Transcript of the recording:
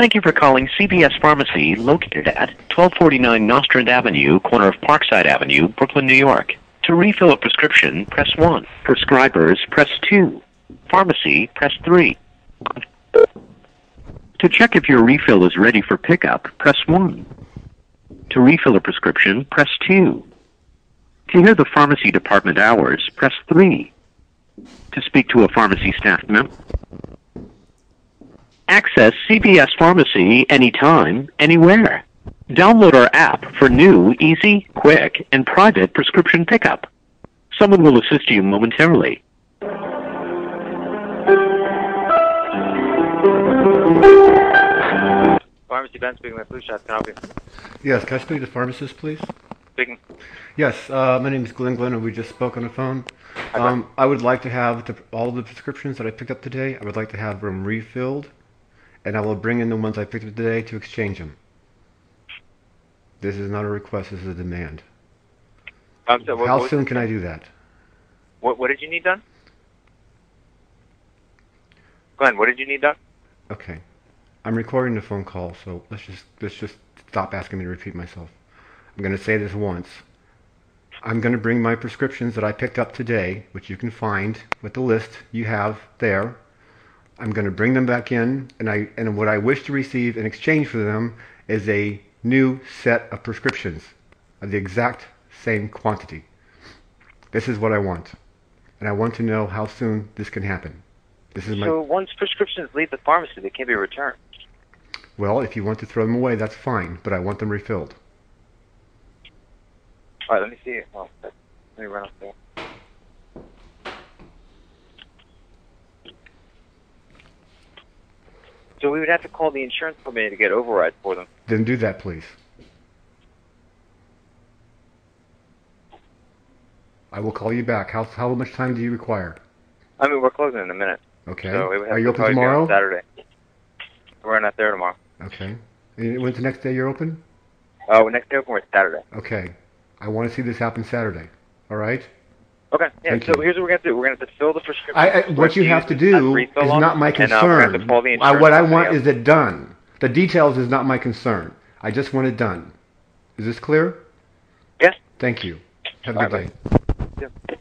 Thank you for calling CVS Pharmacy, located at 1249 Nostrand Avenue, corner of Parkside Avenue, Brooklyn, New York. To refill a prescription, press 1. Prescribers, press 2. Pharmacy, press 3. To check if your refill is ready for pickup, press 1. To refill a prescription, press 2. To hear the pharmacy department hours, press 3. To speak to a pharmacy staff member, access CVS Pharmacy anytime, anywhere. Download our app for new, easy, quick, and private prescription pickup. Someone will assist you momentarily. Pharmacy Ben speaking with flu shots. Can I help you? Yes, can I speak to the pharmacist, please? Speaking. Yes, uh, my name is Glenn Glenn, and we just spoke on the phone. Um, I would like to have the, all the prescriptions that I picked up today. I would like to have them refilled, and I will bring in the ones I picked up today to exchange them. This is not a request. This is a demand. Um, so what, How what, soon can I do that? What, what did you need done? Glenn, what did you need done? Okay, I'm recording the phone call, so let's just let's just stop asking me to repeat myself. I'm going to say this once. I'm going to bring my prescriptions that I picked up today, which you can find with the list you have there. I'm going to bring them back in, and I and what I wish to receive in exchange for them is a new set of prescriptions of the exact same quantity. This is what I want, and I want to know how soon this can happen. This is my So once prescriptions leave the pharmacy, they can't be returned. well. If you want to throw them away, that's fine, but I want them refilled. All right, let me see. Oh, let me run up there. So we would have to call the insurance company to get override for them. Then do that, please. I will call you back. How how much time do you require? I mean, we're closing in a minute. Okay. So Are you to open tomorrow? Saturday. We're not there tomorrow. Okay. And when's the next day you're open? Oh, next day open is Saturday. Okay. I want to see this happen Saturday. All right. Okay. Yeah. Thank so you. here's what we're gonna do. We're gonna fill the prescription. I, I, what you have to do is not my uh, concern. I, what I want is it done. The details is not my concern. I just want it done. Is this clear? Yes. Thank you. Have a All good right, day. Yeah.